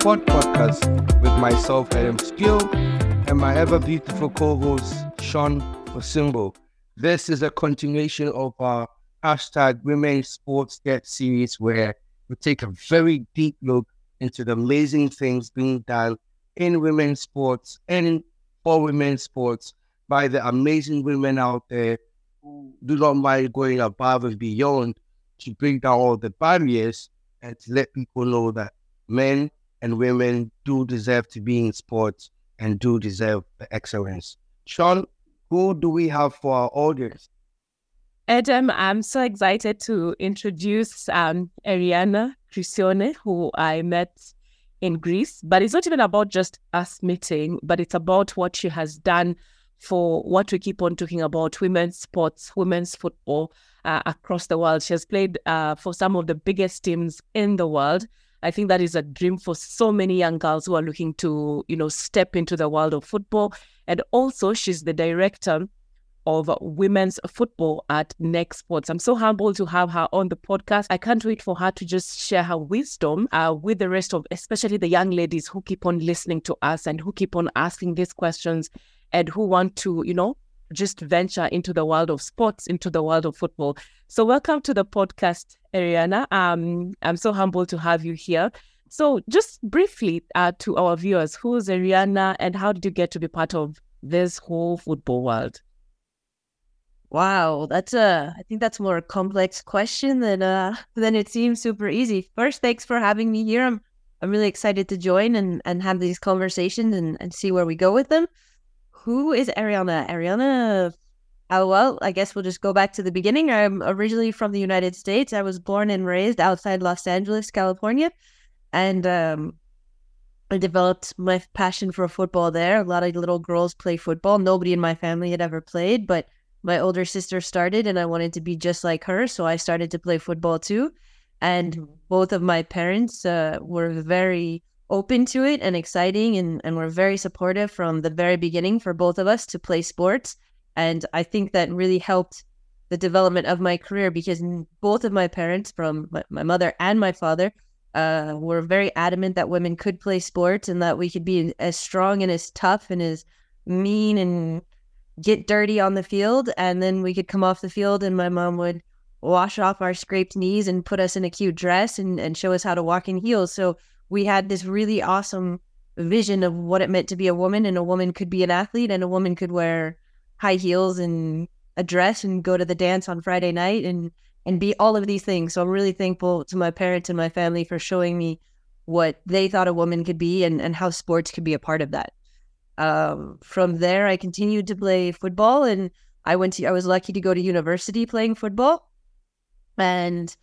Sport podcast with myself, Edem Skill, and my ever beautiful co host, Shon Osimbo. This is a continuation of our hashtag Women's Sports Dev series where we take a very deep look into the amazing things being done in women's sports and for women's sports by the amazing women out there who do not mind going above and beyond to break down all the barriers and to let people know that men and women do deserve to be in sports and do deserve excellence. Shon, who do we have for our audience? Edem, I'm so excited to introduce um, Arianna Criscione, who I met in Greece. But it's not even about just us meeting, but it's about what she has done for what we keep on talking about women's sports, women's football uh, across the world. She has played uh, for some of the biggest teams in the world. I think that is a dream for so many young girls who are looking to, you know, step into the world of football. And also, she's the director of women's football at Next Sports. I'm so humbled to have her on the podcast. I can't wait for her to just share her wisdom uh, with the rest of, especially the young ladies who keep on listening to us and who keep on asking these questions and who want to, you know, just venture into the world of sports, into the world of football. So, welcome to the podcast, Arianna. Um, I'm so humbled to have you here. So, just briefly uh, to our viewers, who's Arianna and how did you get to be part of this whole football world? Wow, that's a I think that's more a complex question than uh than it seems super easy. First, thanks for having me here. I'm I'm really excited to join and and have these conversations and and see where we go with them who is Arianna? Arianna, oh, well, I guess we'll just go back to the beginning. I'm originally from the United States. I was born and raised outside Los Angeles, California. And um, I developed my passion for football there. A lot of little girls play football. Nobody in my family had ever played, but my older sister started and I wanted to be just like her. So I started to play football too. And mm-hmm. both of my parents uh, were very open to it and exciting and, and we're very supportive from the very beginning for both of us to play sports. And i think that really helped the development of my career because both of my parents from my, my mother and my father uh, were very adamant that women could play sports and that we could be as strong and as tough and as mean and get dirty on the field. And then we could come off the field and my mom would wash off our scraped knees and put us in a cute dress and, and show us how to walk in heels. So we had this really awesome vision of what it meant to be a woman and a woman could be an athlete and a woman could wear high heels and a dress and go to the dance on Friday night and and be all of these things. So I'm really thankful to my parents and my family for showing me what they thought a woman could be and, and how sports could be a part of that. Um, from there, I continued to play football and I went to, I was lucky to go to university playing football. And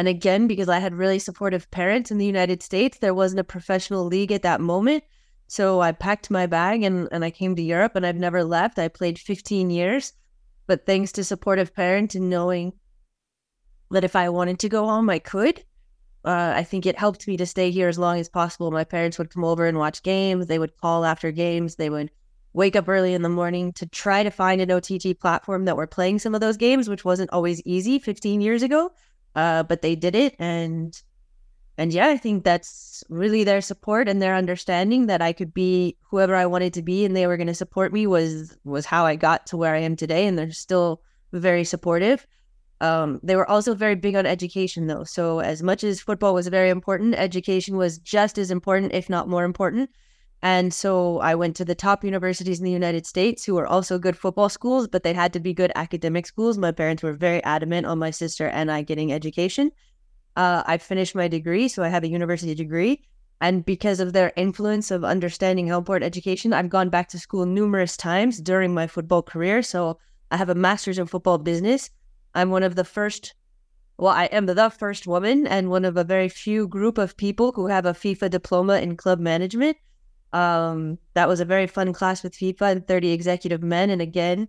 and again, because I had really supportive parents in the United States, there wasn't a professional league at that moment. So I packed my bag and, and I came to Europe and I've never left. I played 15 years. But thanks to supportive parents and knowing that if I wanted to go home, I could, uh, I think it helped me to stay here as long as possible. My parents would come over and watch games. They would call after games. They would wake up early in the morning to try to find an OTT platform that were playing some of those games, which wasn't always easy 15 years ago uh, but they did it and and yeah i think that's really their support and their understanding that i could be whoever i wanted to be and they were going to support me was was how i got to where i am today and they're still very supportive. Um, they were also very big on education though. So as much as football was very important education was just as important if not more important and so I went to the top universities in the United States who were also good football schools, but they had to be good academic schools. My parents were very adamant on my sister and I getting education. Uh, I finished my degree, so I have a university degree. And because of their influence of understanding how important education, I've gone back to school numerous times during my football career. So I have a master's in football business. I'm one of the first, well, I am the first woman and one of a very few group of people who have a FIFA diploma in club management. Um, that was a very fun class with FIFA and 30 executive men. And again,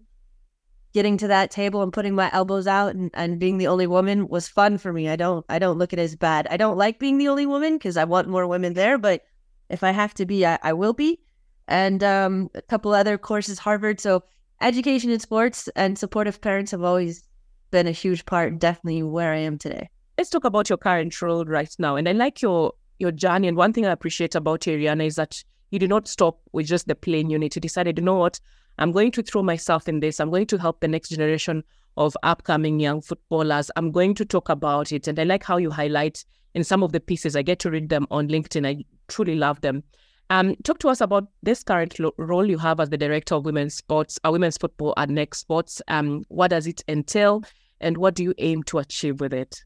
getting to that table and putting my elbows out and, and being the only woman was fun for me. I don't I don't look at it as bad. I don't like being the only woman because I want more women there, but if I have to be, I, I will be. And um, a couple other courses, Harvard. So education in sports and supportive parents have always been a huge part, definitely where I am today. Let's talk about your current role right now. And I like your your journey. And one thing I appreciate about Arianna is that you did not stop with just the playing unit. You decided, you know what, I'm going to throw myself in this. I'm going to help the next generation of upcoming young footballers. I'm going to talk about it. And I like how you highlight in some of the pieces. I get to read them on LinkedIn. I truly love them. Um, talk to us about this current lo- role you have as the director of women's sports, uh, women's football at Next Sports. Um, what does it entail, and what do you aim to achieve with it?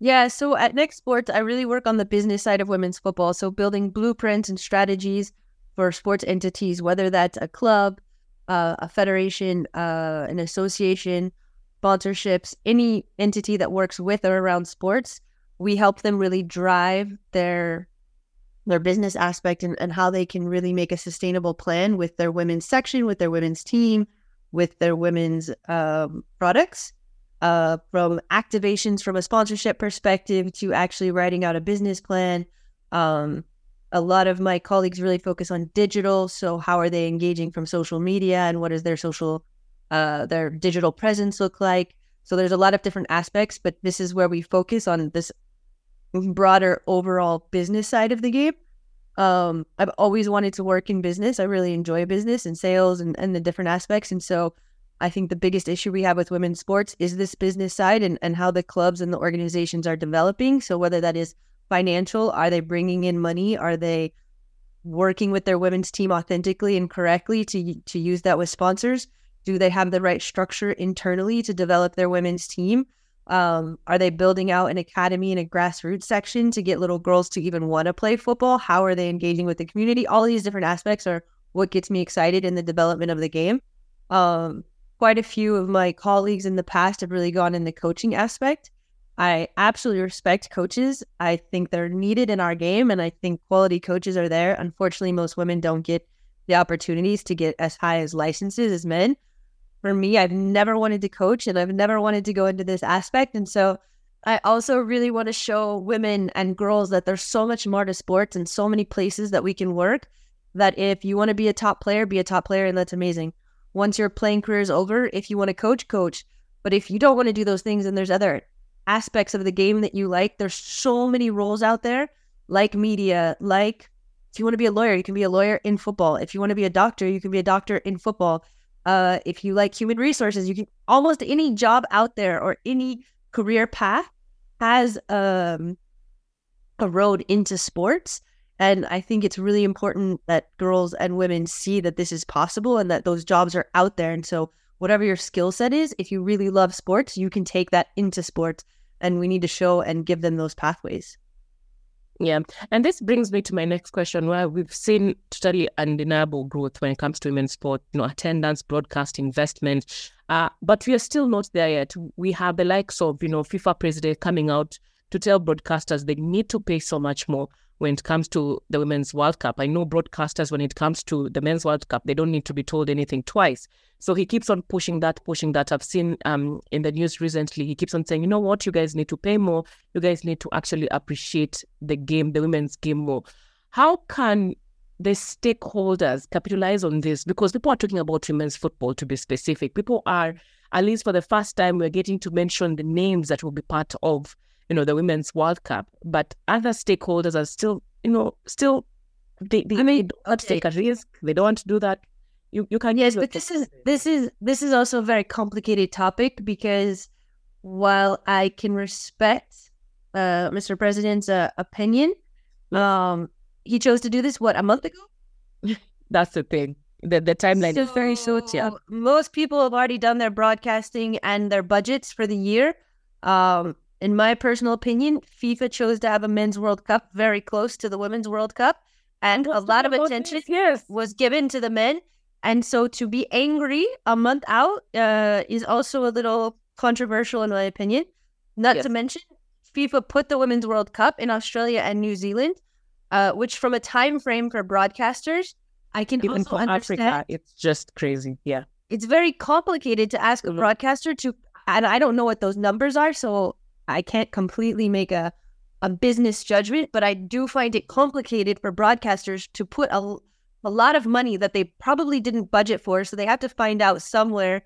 Yeah, so at Next Sports, I really work on the business side of women's football. So building blueprints and strategies for sports entities, whether that's a club, uh, a federation, uh, an association, sponsorships, any entity that works with or around sports, we help them really drive their their business aspect and, and how they can really make a sustainable plan with their women's section, with their women's team, with their women's um, products. Uh, from activations from a sponsorship perspective to actually writing out a business plan. Um, a lot of my colleagues really focus on digital. So how are they engaging from social media and what does their social, uh, their digital presence look like? So there's a lot of different aspects, but this is where we focus on this broader overall business side of the game. Um, I've always wanted to work in business. I really enjoy business and sales and, and the different aspects. And so I think the biggest issue we have with women's sports is this business side and, and how the clubs and the organizations are developing. So whether that is financial, are they bringing in money? Are they working with their women's team authentically and correctly to to use that with sponsors? Do they have the right structure internally to develop their women's team? Um, are they building out an academy and a grassroots section to get little girls to even want to play football? How are they engaging with the community? All these different aspects are what gets me excited in the development of the game. Um, quite a few of my colleagues in the past have really gone in the coaching aspect. I absolutely respect coaches. I think they're needed in our game, and I think quality coaches are there. Unfortunately, most women don't get the opportunities to get as high as licenses as men for me, I've never wanted to coach and I've never wanted to go into this aspect. And so I also really want to show women and girls that there's so much more to sports and so many places that we can work that if you want to be a top player, be a top player, and that's amazing. Once your playing career is over, if you want to coach, coach. But if you don't want to do those things and there's other aspects of the game that you like, there's so many roles out there, like media, like if you want to be a lawyer, you can be a lawyer in football. If you want to be a doctor, you can be a doctor in football. Uh, if you like human resources, you can almost any job out there or any career path has um, a road into sports. And I think it's really important that girls and women see that this is possible and that those jobs are out there. And so, whatever your skill set is, if you really love sports, you can take that into sports. And we need to show and give them those pathways. Yeah. And this brings me to my next question where we've seen totally undeniable growth when it comes to women's sport, you know, attendance, broadcast, investment. Uh, but we are still not there yet. We have the likes of, you know, FIFA president coming out to tell broadcasters they need to pay so much more when it comes to the Women's World Cup. I know broadcasters, when it comes to the Men's World Cup, they don't need to be told anything twice. So he keeps on pushing that, pushing that. I've seen um, in the news recently, he keeps on saying, you know what, you guys need to pay more. You guys need to actually appreciate the game, the women's game more. How can the stakeholders capitalize on this? Because people are talking about women's football to be specific. People are, at least for the first time, we're getting to mention the names that will be part of you know, the Women's World Cup. But other stakeholders are still, you know, still they, they, I mean, they don't take a risk. They don't want to do that. You you can yes, but this is this is this is also a very complicated topic because while I can respect uh, Mr. President's uh, opinion, um, he chose to do this what a month ago. That's the thing. The the timeline so, is very short. Yeah, most people have already done their broadcasting and their budgets for the year. Um, in my personal opinion, FIFA chose to have a men's World Cup very close to the women's World Cup, and a lot of attention yes. was given to the men. And so to be angry a month out uh, is also a little controversial, in my opinion. Not yes. to mention, FIFA put the Women's World Cup in Australia and New Zealand, uh, which, from a time frame for broadcasters, I can even for understand. Africa, it's just crazy. Yeah, it's very complicated to ask a mm-hmm. broadcaster to, and I don't know what those numbers are, so I can't completely make a a business judgment, but I do find it complicated for broadcasters to put a, a lot of money that they probably didn't budget for. So they have to find out somewhere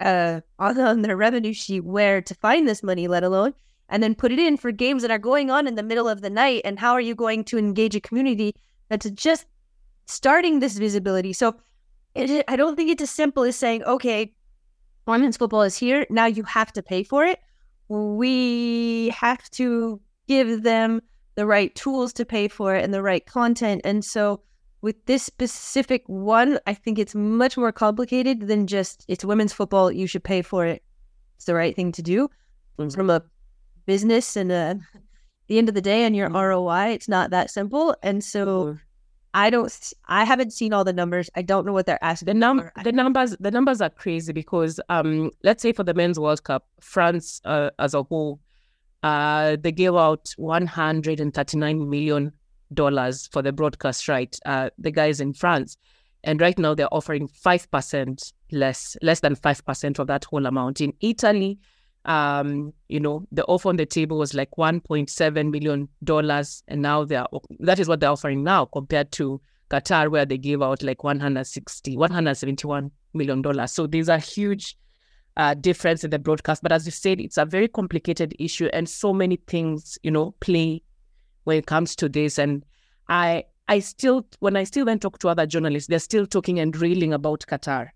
uh, on, on their revenue sheet where to find this money, let alone. and then put it in for games that are going on in the middle of the night? And how are you going to engage a community that's just starting this visibility? So it, I don't think it's as simple as saying, okay, women's football is here. Now you have to pay for it. We have to give them the right tools to pay for it and the right content. And so with this specific one, I think it's much more complicated than just it's women's football. You should pay for it. It's the right thing to do mm-hmm. from a business and a, the end of the day and your mm-hmm. ROI. It's not that simple. And so. I don't, I haven't seen all the numbers. I don't know what they're asking. The, num- the numbers, the numbers are crazy because, um, let's say for the men's World Cup, France uh, as a whole, uh, they gave out 139 million dollars for the broadcast right. Uh, the guys in France, and right now they're offering five percent less, less than five percent of that whole amount. In Italy, um, you know, the offer on the table was like 1.7 million dollars, and now they are that is what they're offering now compared to Qatar, where they gave out like 160, 171 million dollars. So there's a huge uh, difference in the broadcast. But as you said, it's a very complicated issue, and so many things, you know, play when it comes to this. And I, I still, when I still then talk to other journalists, they're still talking and reeling about Qatar.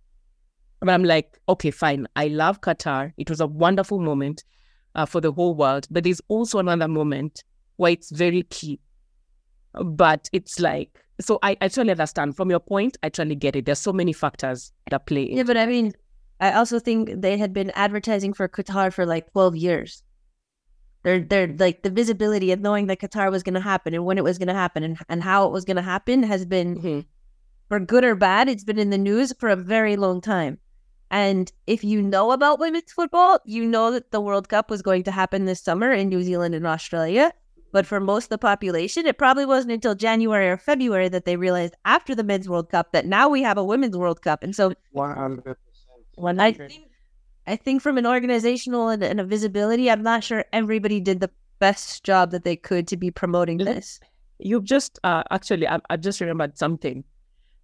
But I'm like, okay, fine. I love Qatar. It was a wonderful moment uh, for the whole world. But there's also another moment where it's very key. But it's like, so I, I totally understand. From your point, I totally get it. There's so many factors that play. Yeah, but I mean, I also think they had been advertising for Qatar for like 12 years. They're, they're like the visibility of knowing that Qatar was going to happen and when it was going to happen and, and how it was going to happen has been, mm-hmm. for good or bad, it's been in the news for a very long time. And if you know about women's football, you know that the World Cup was going to happen this summer in New Zealand and Australia. But for most of the population, it probably wasn't until January or February that they realized after the men's World Cup that now we have a women's World Cup. And so, 100%. When I think, I think from an organizational and, and a visibility, I'm not sure everybody did the best job that they could to be promoting this. You've just uh, actually, I, I just remembered something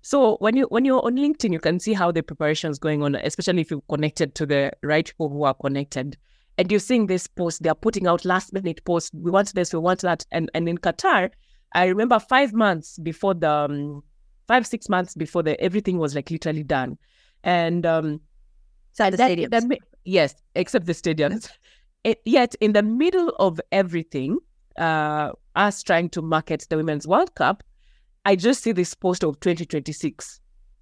so when you when you're on LinkedIn, you can see how the preparation is going on, especially if you're connected to the right people who are connected. And you're seeing this post, they are putting out last minute posts. We want this, we want that. And and in Qatar, I remember five months before the um, five, six months before the everything was like literally done. And um so the stadiums. That, yes, except the stadiums. It, yet in the middle of everything, uh, us trying to market the Women's World Cup, I just see this post of 2026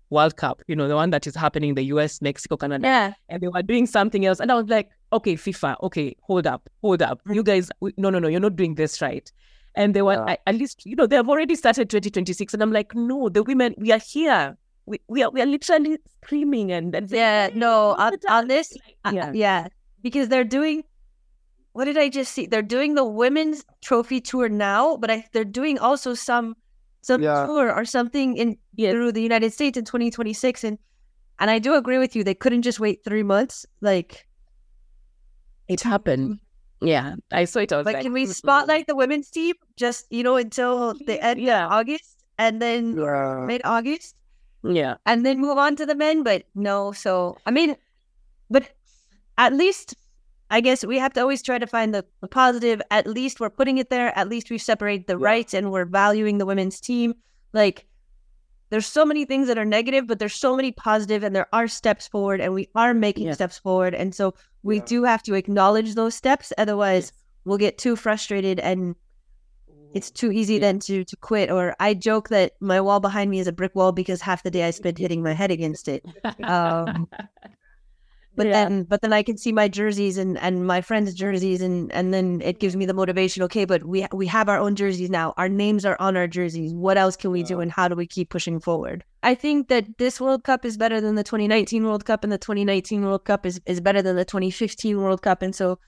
World Cup, you know, the one that is happening in the US, Mexico, Canada. Yeah. And they were doing something else. And I was like, okay, FIFA, okay, hold up, hold up. You guys, no, no, no, you're not doing this right. And they were, yeah. at least, you know, they have already started 2026. And I'm like, no, the women, we are here. We, we, are, we are literally screaming. And, and yeah, no, on, on this, uh, yeah. yeah, because they're doing, what did I just see? They're doing the women's trophy tour now, but I, they're doing also some some yeah. tour or something in yeah. through the United States in 2026. And and I do agree with you. They couldn't just wait three months. Like it happened. Yeah, I saw it. I like, like, can we spotlight the women's team just you know until the end yeah. August and then yeah. mid August? Yeah, and then move on to the men. But no, so I mean, but at least I guess we have to always try to find the, the positive. At least we're putting it there. At least we've separated the yeah. rights and we're valuing the women's team. Like, there's so many things that are negative, but there's so many positive, and there are steps forward, and we are making yeah. steps forward. And so we yeah. do have to acknowledge those steps. Otherwise, we'll get too frustrated and it's too easy then to to quit. Or I joke that my wall behind me is a brick wall because half the day I spend hitting my head against it. Um, but yeah. then but then I can see my jerseys and and my friends' jerseys and and then it gives me the motivation. Okay, but we we have our own jerseys now. Our names are on our jerseys. What else can we do, and how do we keep pushing forward? I think that this World Cup is better than the 2019 World Cup, and the 2019 World Cup is is better than the 2015 World Cup, and so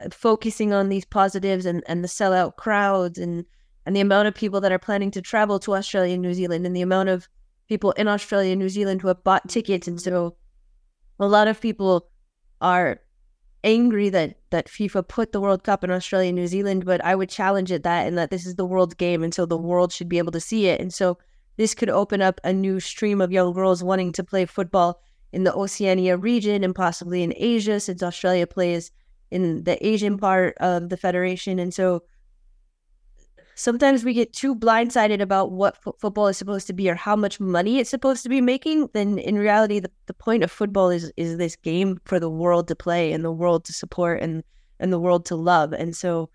uh, focusing on these positives and and the sellout crowds and and the amount of people that are planning to travel to Australia and New Zealand and the amount of people in Australia and New Zealand who have bought tickets and so a lot of people are angry that that FIFA put the World Cup in Australia and New Zealand, but I would challenge it that and that this is the world's game and so the world should be able to see it. And so this could open up a new stream of young girls wanting to play football in the Oceania region and possibly in Asia since Australia plays in the Asian part of the federation, and so sometimes we get too blindsided about what f- football is supposed to be or how much money it's supposed to be making. Then in reality, the, the point of football is is this game for the world to play and the world to support and and the world to love. And so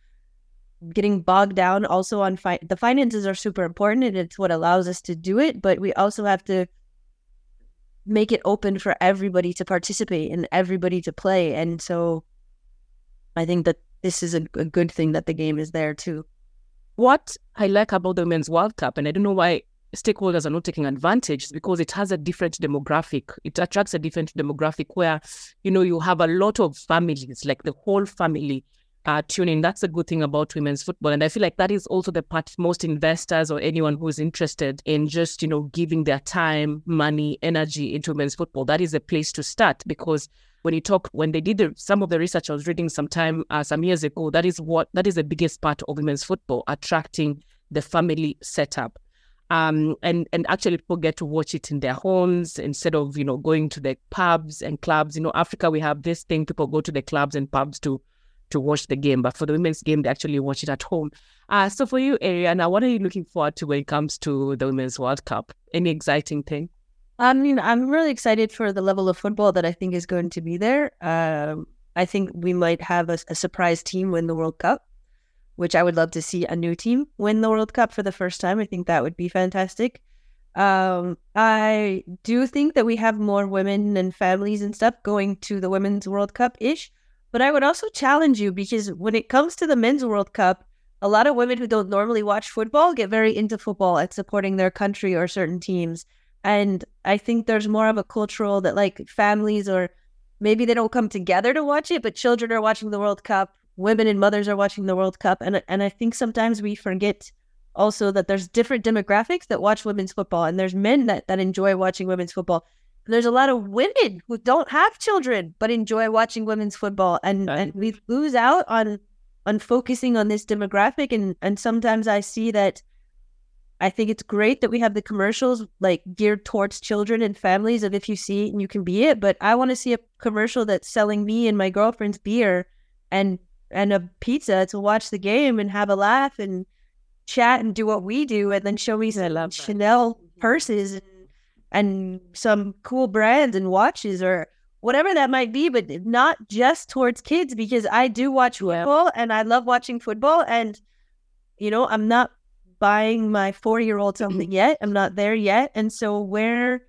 getting bogged down also on fi- the finances are super important and it's what allows us to do it but we also have to make it open for everybody to participate and everybody to play and so i think that this is a, a good thing that the game is there too what i like about the women's world cup and i don't know why stakeholders are not taking advantage is because it has a different demographic. It attracts a different demographic where you know you have a lot of families like the whole family uh, tuning. That's a good thing about women's football. And I feel like that is also the part most investors or anyone who's interested in just, you know, giving their time, money, energy into women's football. That is a place to start because when you talk, when they did the, some of the research I was reading some time, uh, some years ago, that is what, that is the biggest part of women's football, attracting the family setup. Um, and and actually people get to watch it in their homes instead of you know going to the pubs and clubs. You know, Africa we have this thing: people go to the clubs and pubs to to watch the game, but for the women's game, they actually watch it at home. Uh, so for you, Arianna, what are you looking forward to when it comes to the Women's World Cup? Any exciting thing? I mean, I'm really excited for the level of football that I think is going to be there. Um, I think we might have a, a, surprise team win the World Cup, which I would love to see a new team win the World Cup for the first time. I think that would be fantastic. Um, I do think that we have more women and families and stuff going to the Women's World Cup ish. But I would also challenge you because when it comes to the men's World Cup, a lot of women who don't normally watch football get very into football and supporting their country or certain teams. And I think there's more of a cultural that like families or maybe they don't come together to watch it, but children are watching the World Cup, women and mothers are watching the World Cup. And and I think sometimes we forget also that there's different demographics that watch women's football and there's men that, that enjoy watching women's football there's a lot of women who don't have children but enjoy watching women's football and, and we lose out on on focusing on this demographic. And and sometimes i see that i think it's great that we have the commercials like geared towards children and families of if you see it and you can be it. But i want to see a commercial that's selling me and my girlfriend's beer and and a pizza to watch the game and have a laugh and chat and do what we do and then show me some chanel purses and some cool brands and watches or whatever that might be, but not just towards kids because I do watch football and I love watching football. And, you know, I'm not buying my four year old mm-hmm. something yet. I'm not there yet. And so where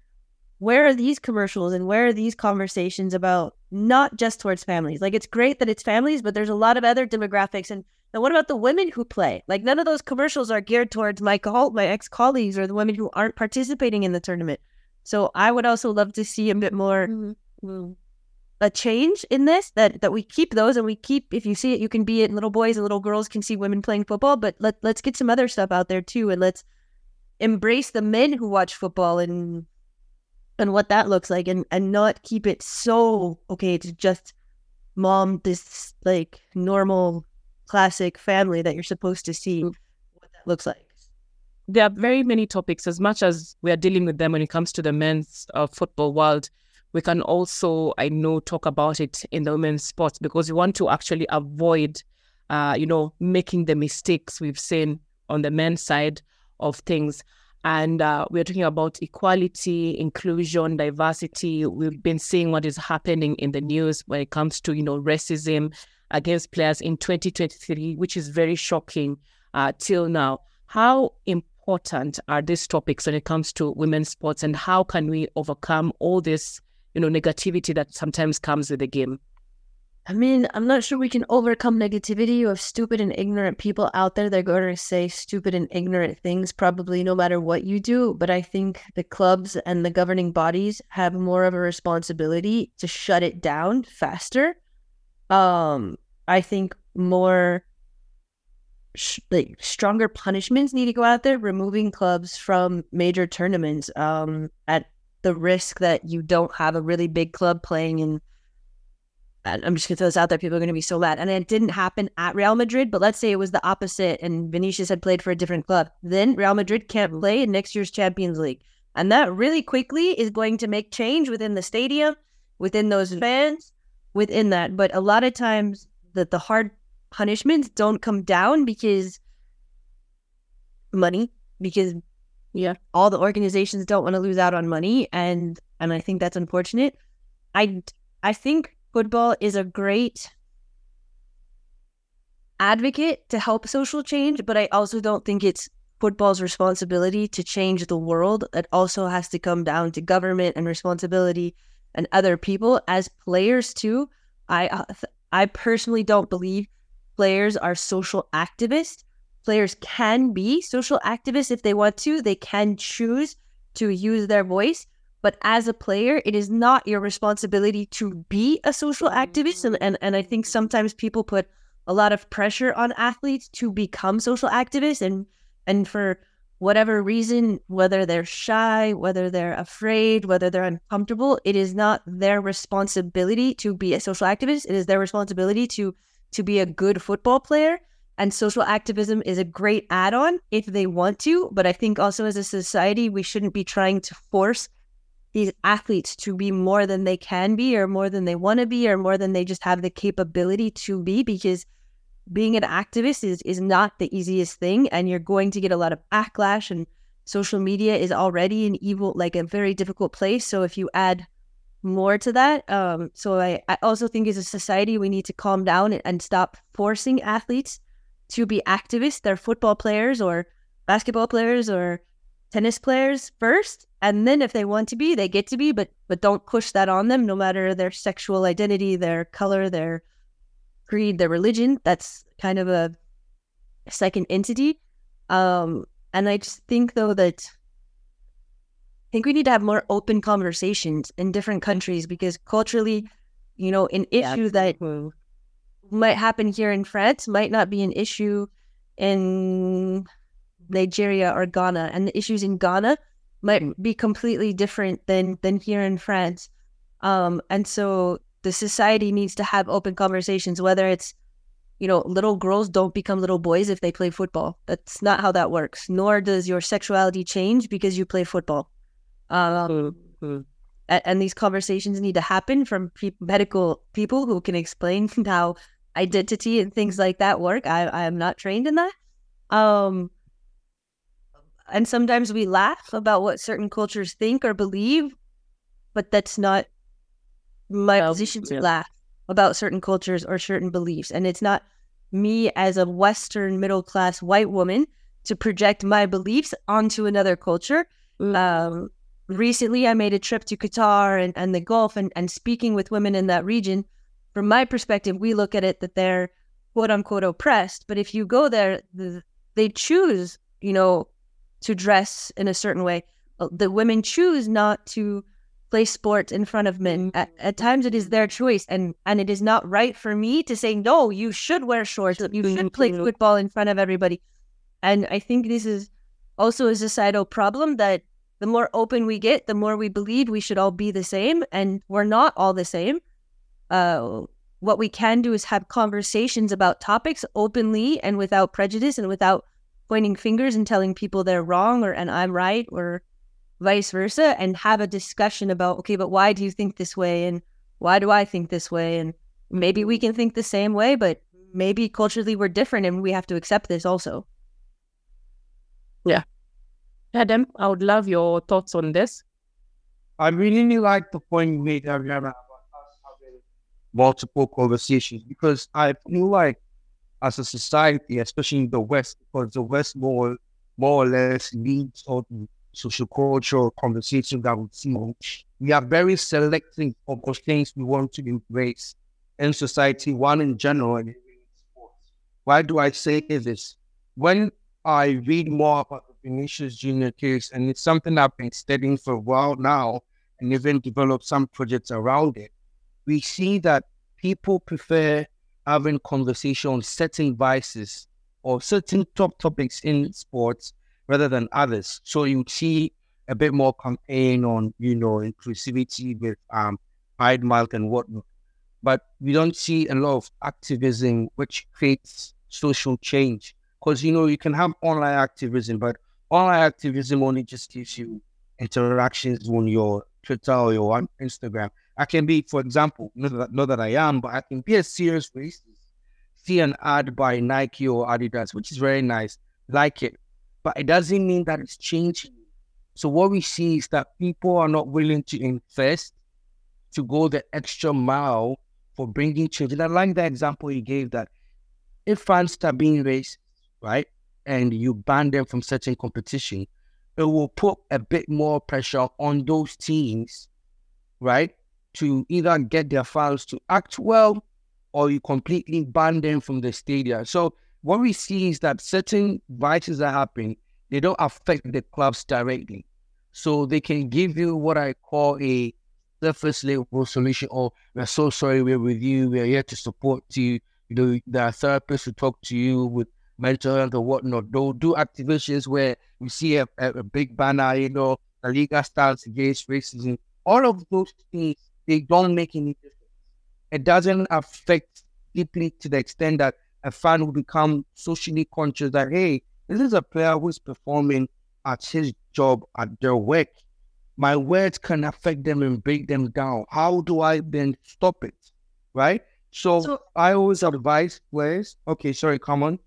where are these commercials and where are these conversations about not just towards families? Like it's great that it's families, but there's a lot of other demographics and and what about the women who play? Like none of those commercials are geared towards my co- my ex colleagues or the women who aren't participating in the tournament. So I would also love to see a bit more mm-hmm. a change in this that that we keep those and we keep if you see it you can be it little boys and little girls can see women playing football but let let's get some other stuff out there too and let's embrace the men who watch football and and what that looks like and and not keep it so okay it's just mom this like normal classic family that you're supposed to see mm. what that looks like there are very many topics. As much as we are dealing with them when it comes to the men's uh, football world, we can also, I know, talk about it in the women's sports because we want to actually avoid, uh, you know, making the mistakes we've seen on the men's side of things. And uh, we're talking about equality, inclusion, diversity. We've been seeing what is happening in the news when it comes to, you know, racism against players in 2023, which is very shocking uh, till now. How important are these topics when it comes to women's sports and how can we overcome all this you know negativity that sometimes comes with the game I mean, I'm not sure we can overcome negativity. You have stupid and ignorant people out there that are going to say stupid and ignorant things, probably no matter what you do. But I think the clubs and the governing bodies have more of a responsibility to shut it down faster. Um, I think more sh- like stronger punishments need to go out there, removing clubs from major tournaments um, at the risk that you don't have a really big club playing in. I'm just gonna throw this out there. People are gonna be so mad, and it didn't happen at Real Madrid. But let's say it was the opposite, and Vinicius had played for a different club. Then Real Madrid can't play in next year's Champions League, and that really quickly is going to make change within the stadium, within those fans, within that. But a lot of times that the hard punishments don't come down because money, because Yeah. all the organizations don't want to lose out on money, and and I think that's unfortunate. I I think football is a great advocate to help social change, but I also don't think it's football's responsibility to change the world. It also has to come down to government and responsibility and other people as players too. I uh, I personally don't believe players are social activists. Players can be social activists if they want to. They can choose to use their voice. But as a player, it is not your responsibility to be a social activist. And, and, and I think sometimes people put a lot of pressure on athletes to become social activists. And, and for whatever reason, whether they're shy, whether they're afraid, whether they're uncomfortable, it is not their responsibility to be a social activist. It is their responsibility to to be a good football player. And social activism is a great add-on if they want to. But I think also as a society, we shouldn't be trying to force these athletes to be more than they can be or more than they want to be or more than they just have the capability to be because being an activist is, is not the easiest thing and you're going to get a lot of backlash and social media is already an evil like a very difficult place. So if you add more to that um so i, I also think as a society we need to calm down and, and stop forcing athletes to be activists. They're football players or basketball players or tennis players first and then if they want to be they get to be but but don't push that on them no matter their sexual identity their color their creed, their religion. That's kind of a second entity. Um, and I just think though that I think we need to have more open conversations in different countries because culturally, you know, an issue that might happen here in France might not be an issue in Nigeria or Ghana, and the issues in Ghana might be completely different than than here in France. Um, and so the society needs to have open conversations, whether it's, you know, little girls don't become little boys if they play football. That's not how that works. Nor does your sexuality change because you play football. Um, Mm-hmm. a- and, these conversations need to happen from pe- medical people who can explain how identity and things like that work. I, I am not trained in that. Um, and sometimes we laugh about what certain cultures think or believe, but that's not my position to yeah. laugh about certain cultures or certain beliefs. And it's not me as a Western middle class white woman to project my beliefs onto another culture. Um, recently, I made a trip to Qatar and, and the Gulf and, and speaking with women in that region. From my perspective, we look at it that they're quote unquote oppressed. But if you go there, the, they choose, you know, to dress in a certain way. Uh, The women choose not to play sport in front of men. At, at times, it is their choice, and and it is not right for me to say no. You should wear shorts. You should play Mhm. football in front of everybody. And I think this is also a societal problem that the more open we get, the more we believe we should all be the same, and we're not all the same. Uh, what we can do is have conversations about topics openly and without prejudice and without pointing fingers and telling people they're wrong or and I'm right or vice versa and have a discussion about okay but why do you think this way and why do I think this way and maybe we can think the same way but maybe culturally we're different and we have to accept this also Yeah. Edem, I would love your thoughts on this. I really like the point you made, Arianna, about us having multiple conversations because I feel like as a society, especially in the West, because the West more more or less leads all the social cultural conversations that we see. We are very selective of the things we want to embrace in society, one in general and in sports. Why do I say this? When I read more about the Vinicius Junior case, and it's something I've been studying for a while now, and even developed some projects around it, we see that people prefer having conversation on certain vices or certain top topics in sports rather than others. So you see a bit more campaign on, you know, inclusivity with um Pride Month and whatnot. But we don't see a lot of activism which creates social change. Because you know, you can have online activism, but online activism only just gives you interactions on your Twitter or your Instagram. I can be, for example, not that, not that I am, but I can be a serious racist see an ad by Nike or Adidas, which is very nice, like it, but it doesn't mean that it's changing. So what we see is that people are not willing to invest to go the extra mile for bringing change. And I like the example you gave that if fans start being racist, right, and you ban them from certain competition, it will put a bit more pressure on those teams, right, to either get their fans to act well or you completely ban them from the stadium. So what we see is that certain vices that happen, they don't affect the clubs directly. So they can give you what I call a surface level solution or we're so sorry we're with you, we're here to support you. You know, there are therapists who talk to you with mental health or whatnot. They'll do activations where we see a, a, a big banner, you know, the Liga stands against racism. All of those things, they don't make any difference it doesn't affect deeply to the extent that a fan will become socially conscious that, hey, this is a player who's performing at his job, at their work. My words can affect them and break them down. How do I then stop it? Right? So, so I always advise players, okay, sorry, come on.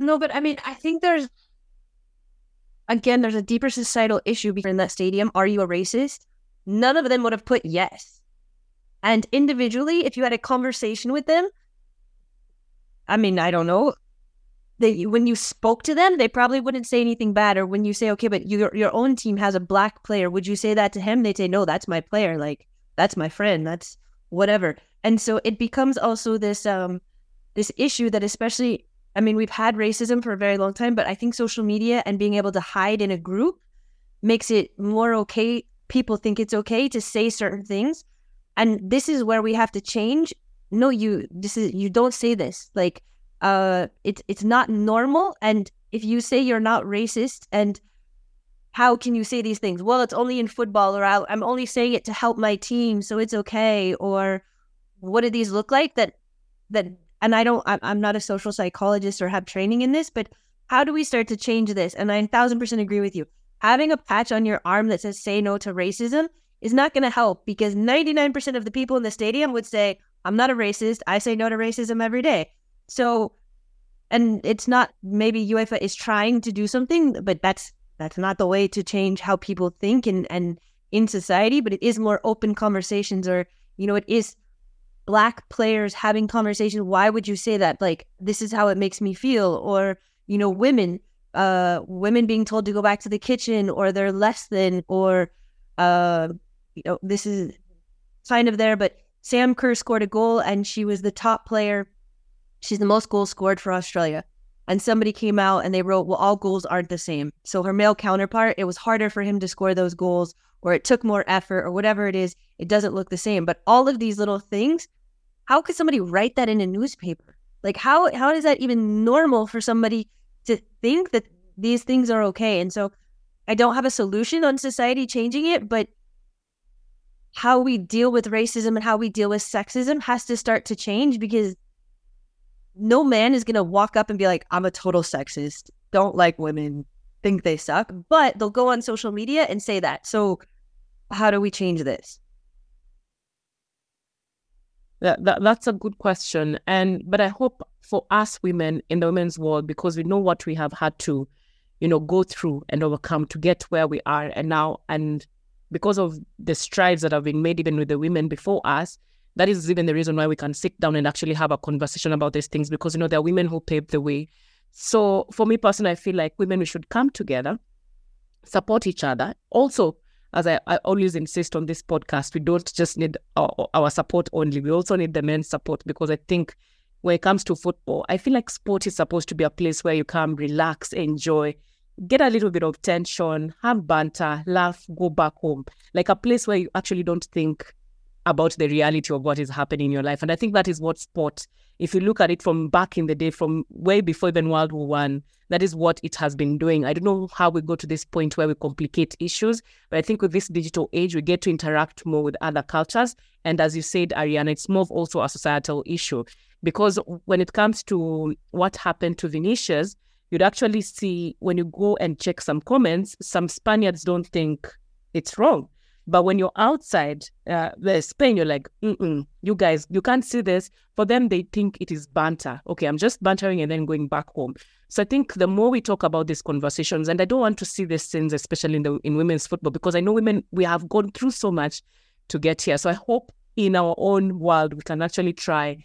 No, but I mean, I think there's, again, there's a deeper societal issue in that stadium. Are you a racist? None of them would have put yes. And individually, if you had a conversation with them, I mean, I don't know. They, when you spoke to them, they probably wouldn't say anything bad. Or when you say, okay, but your your own team has a black player, would you say that to him? They'd say, no, that's my player. Like that's my friend. That's whatever. And so it becomes also this um this issue that especially I mean, we've had racism for a very long time, but I think social media and being able to hide in a group makes it more okay. People think it's okay to say certain things and this is where we have to change no you this is you don't say this like uh it's it's not normal and if you say you're not racist and how can you say these things? Well it's only in football or i i'm only saying it to help my team so it's okay or what do these look like that that and i don't i'm not a social psychologist or have training in this but how do we start to change this? And i 1000% agree with you. Having a patch on your arm that says say no to racism is not going to help because 99% of the people in the stadium would say, I'm not a racist. I say no to racism every day. So, and it's not maybe UEFA is trying to do something, but that's that's not the way to change how people think and and in society. But it is more open conversations, or you know, it is black players having conversations. Why would you say that? Like this is how it makes me feel, or you know, women, uh, women being told to go back to the kitchen, or they're less than, or uh, you know, this is kind of there, but Sam Kerr scored a goal and she was the top player. She's the most goals scored for Australia. And somebody came out and they wrote, well, all goals aren't the same. So her male counterpart, it was harder for him to score those goals or it took more effort or whatever it is. It doesn't look the same. But all of these little things, how could somebody write that in a newspaper? Like how how is that even normal for somebody to think that these things are okay? And so I don't have a solution on society changing it, but how we deal with racism and how we deal with sexism has to start to change because no man is going to walk up and be like, I'm a total sexist, don't like women, think they suck. But they'll go on social media and say that. So, how do we change this? That, that, that's a good question. And, but I hope for us women in the women's world, because we know what we have had to, you know, go through and overcome to get where we are and now, and because of the strides that have been made even with the women before us, that is even the reason why we can sit down and actually have a conversation about these things because you know there are women who paved the way. So for me personally, I feel like women we should come together, support each other. Also, as I, I always insist on this podcast, we don't just need our, our support only. We also need the men's support because I think when it comes to football, I feel like sport is supposed to be a place where you come relax, enjoy, get a little bit of tension, have banter, laugh, go back home. Like a place where you actually don't think about the reality of what is happening in your life. And I think that is what sport, if you look at it from back in the day, from way before even World War One, that is what it has been doing. I don't know how we go to this point where we complicate issues, but I think with this digital age, we get to interact more with other cultures. And as you said, Arianna, it's more also a societal issue because when it comes to what happened to Vinicius, you'd actually see when you go and check some comments, some Spaniards don't think it's wrong But when you're outside uh, Spain, you're like, you guys, you can't see this. For them, they think it is banter. Okay, I'm just bantering and then going back home. So I think the more we talk about these conversations, and I don't want to see these things, especially in the in women's football, because I know women we have gone through so much to get here. So I hope in our own world we can actually try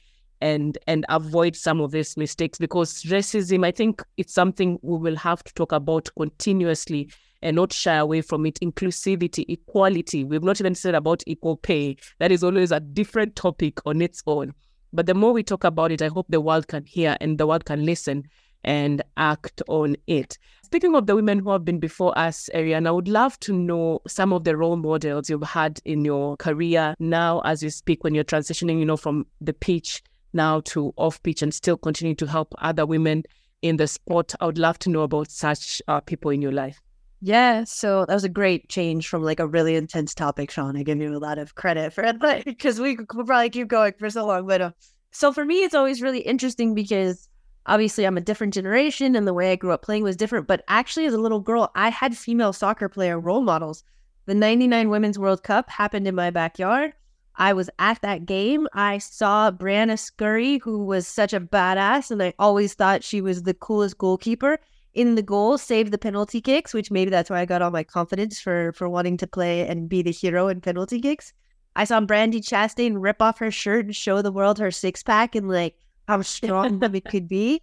and and avoid some of these mistakes because racism, I think it's something we will have to talk about continuously and not shy away from it. Inclusivity, equality. We've not even said about equal pay. That is always a different topic on its own. But the more we talk about it, I hope the world can hear and the world can listen and act on it. Speaking of the women who have been before us, Arianna, I would love to know some of the role models you've had in your career now as you speak when you're transitioning, you know, from the pitch now to off pitch and still continue to help other women in the sport. I would love to know about such uh, people in your life. Yeah, so that was a great change from like a really intense topic, Shon. I give you a lot of credit for it because we could probably keep going for so long. But uh, so for me, it's always really interesting because obviously I'm a different generation and the way I grew up playing was different. But actually, as a little girl, I had female soccer player role models. The 99 Women's World Cup happened in my backyard. I was at that game. I saw Briana Scurry, who was such a badass, and I always thought she was the coolest goalkeeper in the goal, saved the penalty kicks, which maybe that's why I got all my confidence for for wanting to play and be the hero in penalty kicks. I saw Brandi Chastain rip off her shirt and show the world her six pack and like how strong it could be.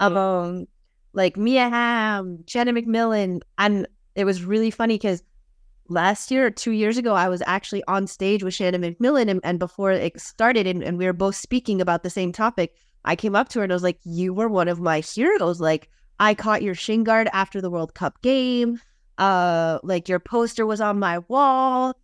Um, like Mia Hamm, Jenna McMillan, and it was really funny because last year two years ago, I was actually on stage with Shannon MacMillan, and, and before it started, and, and we were both speaking about the same topic. I came up to her and I was like, "You were one of my heroes. Like, I caught your shin guard after the World Cup game. Uh, like your poster was on my wall."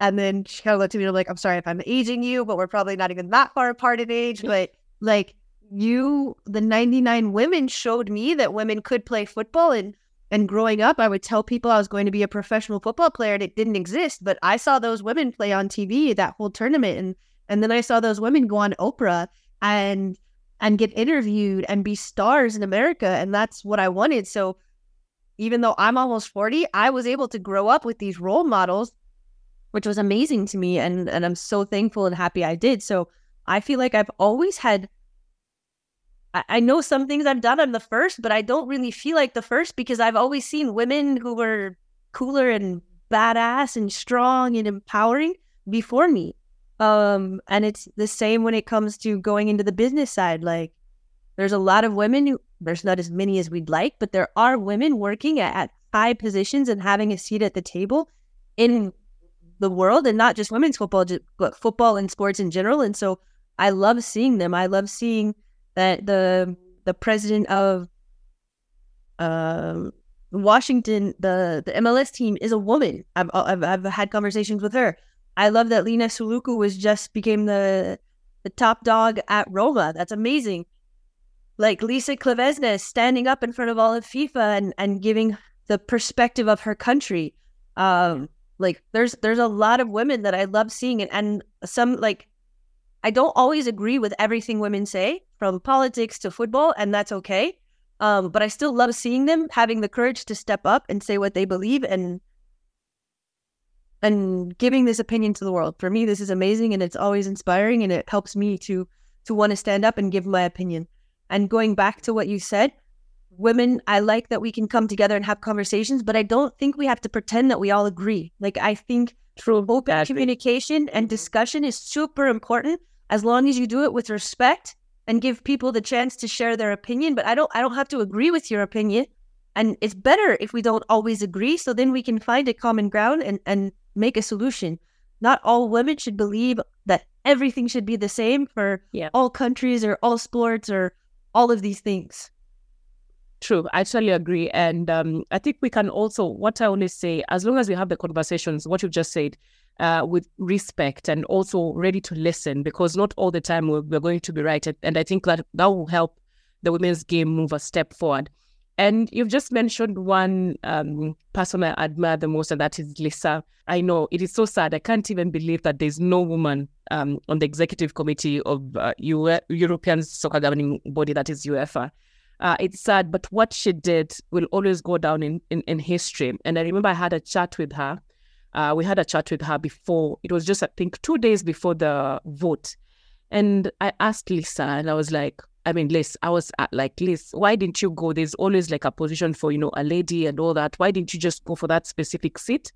And then she kind of looked at me and I'm like, I'm sorry if I'm aging you, but we're probably not even that far apart in age. But like you the 99 women showed me that women could play football and and growing up i would tell people i was going to be a professional football player and it didn't exist but i saw those women play on tv that whole tournament and and then i saw those women go on oprah and and get interviewed and be stars in america and that's what i wanted. So even though i'm almost 40 i was able to grow up with these role models which was amazing to me and and i'm so thankful and happy i did. So i feel like i've always had I, know some things I've done on the first, but I don't really feel like the first because I've always seen women who were cooler and badass and strong and empowering before me. Um, and it's the same when it comes to going into the business side. Like, there's a lot of women who there's not as many as we'd like, but there are women working at, at high positions and having a seat at the table in the world, and not just women's football, but football and sports in general. And so I love seeing them. I love seeing that the the president of um, Washington, the the MLS team is a woman. I've, I've, I've had conversations with her. I love that Lina Souloukou was just became the the top dog at Roma. That's amazing. Like Lisa Klaveness standing up in front of all of FIFA and, and giving the perspective of her country. Um, like there's there's a lot of women that I love seeing and, and some like I don't always agree with everything women say, from politics to football, and that's okay. Um, but I still love seeing them having the courage to step up and say what they believe and and giving this opinion to the world. For me, this is amazing and it's always inspiring and it helps me to to want to stand up and give my opinion. And going back to what you said, women, I like that we can come together and have conversations, but I don't think we have to pretend that we all agree. Like I think True. open communication and discussion is super important as long as you do it with respect and give people the chance to share their opinion but i don't i don't have to agree with your opinion and it's better if we don't always agree so then we can find a common ground and and make a solution not all women should believe that everything should be the same for yeah. all countries or all sports or all of these things True, I totally agree. And um, I think we can also, what I always say, as long as we have the conversations, what you've just said, uh, with respect and also ready to listen because not all the time we're, we're going to be right. And I think that that will help the women's game move a step forward. And you've just mentioned one um, person I admire the most, and that is Lisa. I know it is so sad. I can't even believe that there's no woman um, on the executive committee of uh, European soccer governing body, that is UEFA. Uh, it's sad, but what she did will always go down in, in, in history. And I remember I had a chat with her Uh, we had a chat with her before. It was just, I think, two days before the vote. And I asked Lisa, and I was like, I mean, Liz, I was like, Liz, why didn't you go? There's always like a position for, you know, a lady and all that. Why didn't you just go for that specific seat?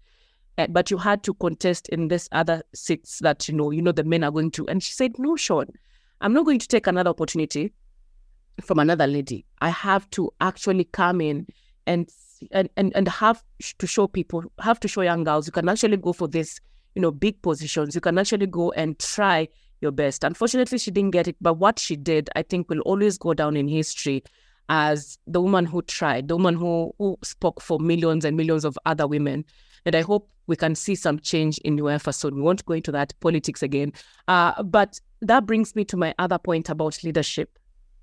Uh, but you had to contest in this other seats that, you know, you know, the men are going to. And she said, no, Shon, I'm not going to take another opportunity from another lady. I have to actually come in and and, and, have to show people, have to show young girls, you can actually go for this, you know, big positions. You can actually go and try your best. Unfortunately, she didn't get it, but what she did, I think, will always go down in history as the woman who tried, the woman who, who spoke for millions and millions of other women. And I hope we can see some change in UEFA soon. We won't go into that politics again. Uh, but that brings me to my other point about leadership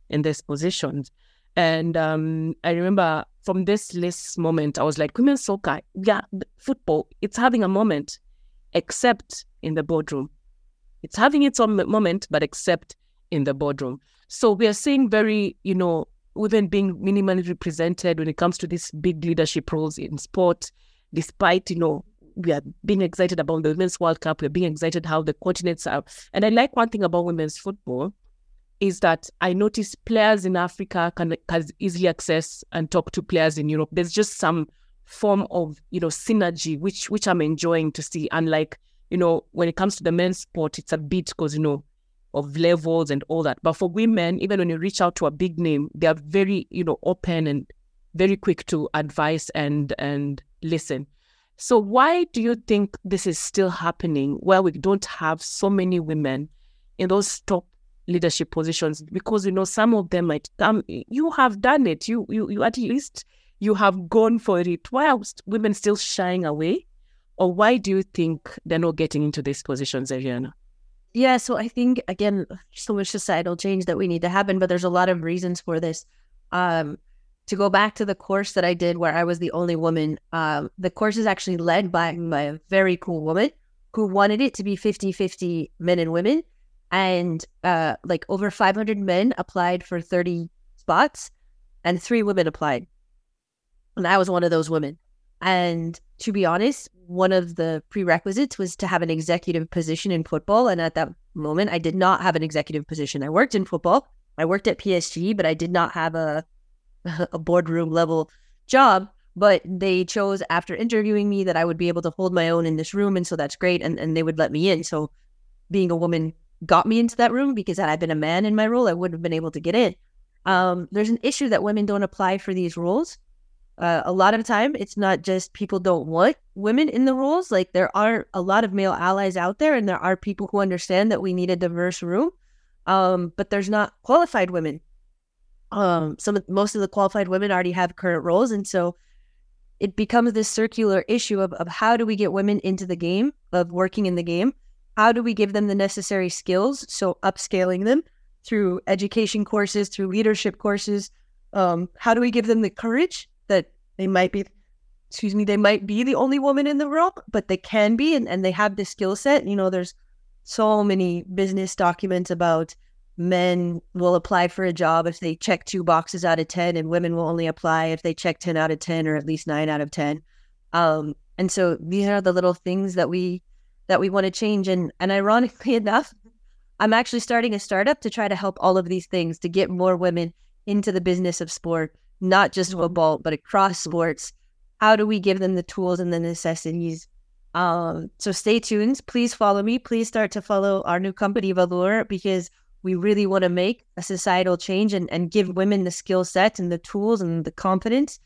in these positions. And um, I remember from this list moment, I was like, women's soccer, yeah, football, it's having a moment, except in the boardroom. It's having its own moment, but except in the boardroom. So we are seeing very, you know, women being minimally represented when it comes to these big leadership roles in sport, despite, you know, we are being excited about the Women's World Cup. We're being excited how the continents are. And I like one thing about women's football is that I notice players in Africa can, can easily access and talk to players in Europe. There's just some form of you know synergy which which I'm enjoying to see. Unlike you know when it comes to the men's sport, it's a bit because you know of levels and all that. But for women, even when you reach out to a big name, they are very you know open and very quick to advise and and listen. So why do you think this is still happening where we don't have so many women in those top leadership positions because you know some of them might come you have done it. You you, you at least you have gone for it. Why are women still shying away? Or why do you think they're not getting into these positions Arianna? Yeah so i think again so much societal change that we need to happen but there's a lot of reasons for this. Um to go back to the course that i did where i was the only woman um the course is actually led by, by a very cool woman who wanted it to be 50-50 men and women and uh, like over 500 men applied for 30 spots and three women applied. And i was one of those women. And to be honest one of the prerequisites was to have an executive position in football and at that moment i did not have an executive position. I worked in football. I worked at psg but i did not have a a boardroom level job. But they chose after interviewing me that i would be able to hold my own in this room and so that's great and, and they would let me in. So being a woman got me into that room because had I been a man in my role, I wouldn't have been able to get in. Um, there's an issue that women don't apply for these roles. Uh, a lot of time, it's not just people don't want women in the roles. Like there are a lot of male allies out there, and there are people who understand that we need a diverse room. Um, but there's not qualified women. Um, some of, most of the qualified women already have current roles, and so it becomes this circular issue of, of how do we get women into the game of working in the game how do we give them the necessary skills? So upscaling them through education courses, through leadership courses. Um, how do we give them the courage that they might be, excuse me, they might be the only woman in the room, but they can be, and, and they have the skill set. You know, there's so many business documents about men will apply for a job if they check two boxes out of 10 and women will only apply if they check 10 out of 10 or at least 9 out of 10 um, and so these are the little things that we that we want to change. And and ironically enough, I'm actually starting a startup to try to help all of these things to get more women into the business of sport, not just mm-hmm. football, but across sports. How do we give them the tools and the necessities? Um, so stay tuned. Please follow me. Please start to follow our new company, Valeur, because we really want to make a societal change and, and give women the skill set and the tools and the confidence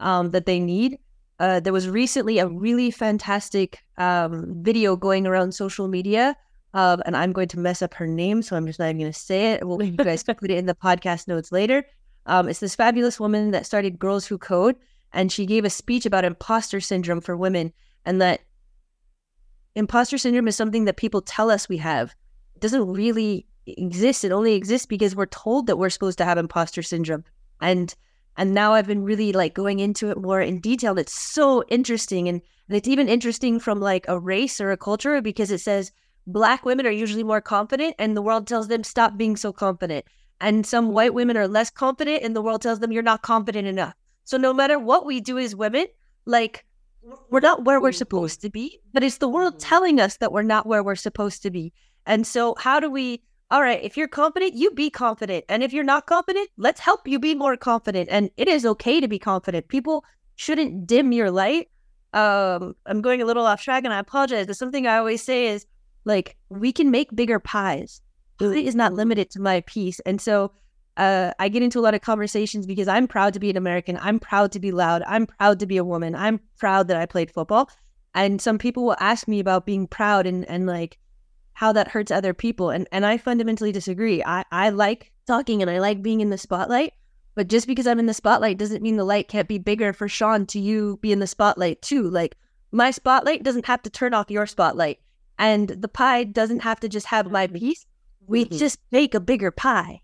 um, that they need uh, there was recently a really fantastic um, video going around social media. Uh, and I'm going to mess up her name, so I'm just not even going to say it. We'll, you guys put it in the podcast notes later. Um, it's this fabulous woman that started Girls Who Code, and she gave a speech about imposter syndrome for women, and that imposter syndrome is something that people tell us we have. It doesn't really exist. It only exists because we're told that we're supposed to have imposter syndrome. And and now I've been really like going into it more in detail. It's so interesting. And, and it's even interesting from like a race or a culture because it says black women are usually more confident and the world tells them stop being so confident. And some white women are less confident and the world tells them you're not confident enough. So no matter what we do as women, like we're not where we're supposed to be, but it's the world mm-hmm. telling us that we're not where we're supposed to be. And so, how do we? All right, if you're confident, you be confident. And if you're not confident, let's help you be more confident. And it is okay to be confident. People shouldn't dim your light. Um, I'm going a little off track and I apologize. But something I always say is like, we can make bigger pies. Pie is not limited to my piece. And so uh, I get into a lot of conversations because I'm proud to be an American. I'm proud to be loud. I'm proud to be a woman. I'm proud that I played football. And some people will ask me about being proud and, and like how that hurts other people. And and I fundamentally disagree. I, I like talking and I like being in the spotlight. But just because I'm in the spotlight doesn't mean the light can't be bigger for Shon to you be in the spotlight too. Like my spotlight doesn't have to turn off your spotlight. And the pie doesn't have to just have my piece. We mm-hmm. just make a bigger pie.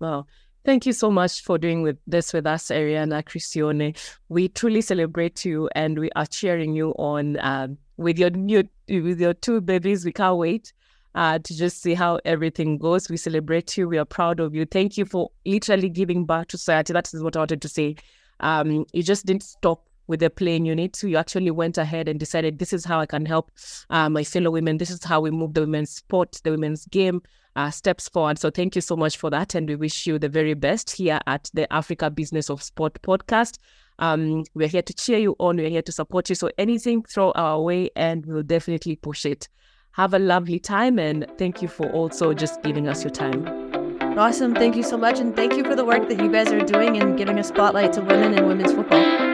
Well, thank you so much for doing with this with us, Arianna Criscione. We truly celebrate you and we are cheering you on um, with your new with your two babies. We can't wait uh, to just see how everything goes. We celebrate you. We are proud of you. Thank you for literally giving back to society. That is what I wanted to say. Um, you just didn't stop with the playing unit. So you actually went ahead and decided this is how I can help uh, my fellow women. This is how we move the women's sport, the women's game uh, steps forward. So thank you so much for that. And we wish you the very best here at the Africa Business of Sport podcast. Um, we're here to cheer you on. We're here to support you. So anything, throw our way and we'll definitely push it. Have a lovely time and thank you for also just giving us your time. Awesome. Thank you so much. And thank you for the work that you guys are doing and giving a spotlight to women and women's football.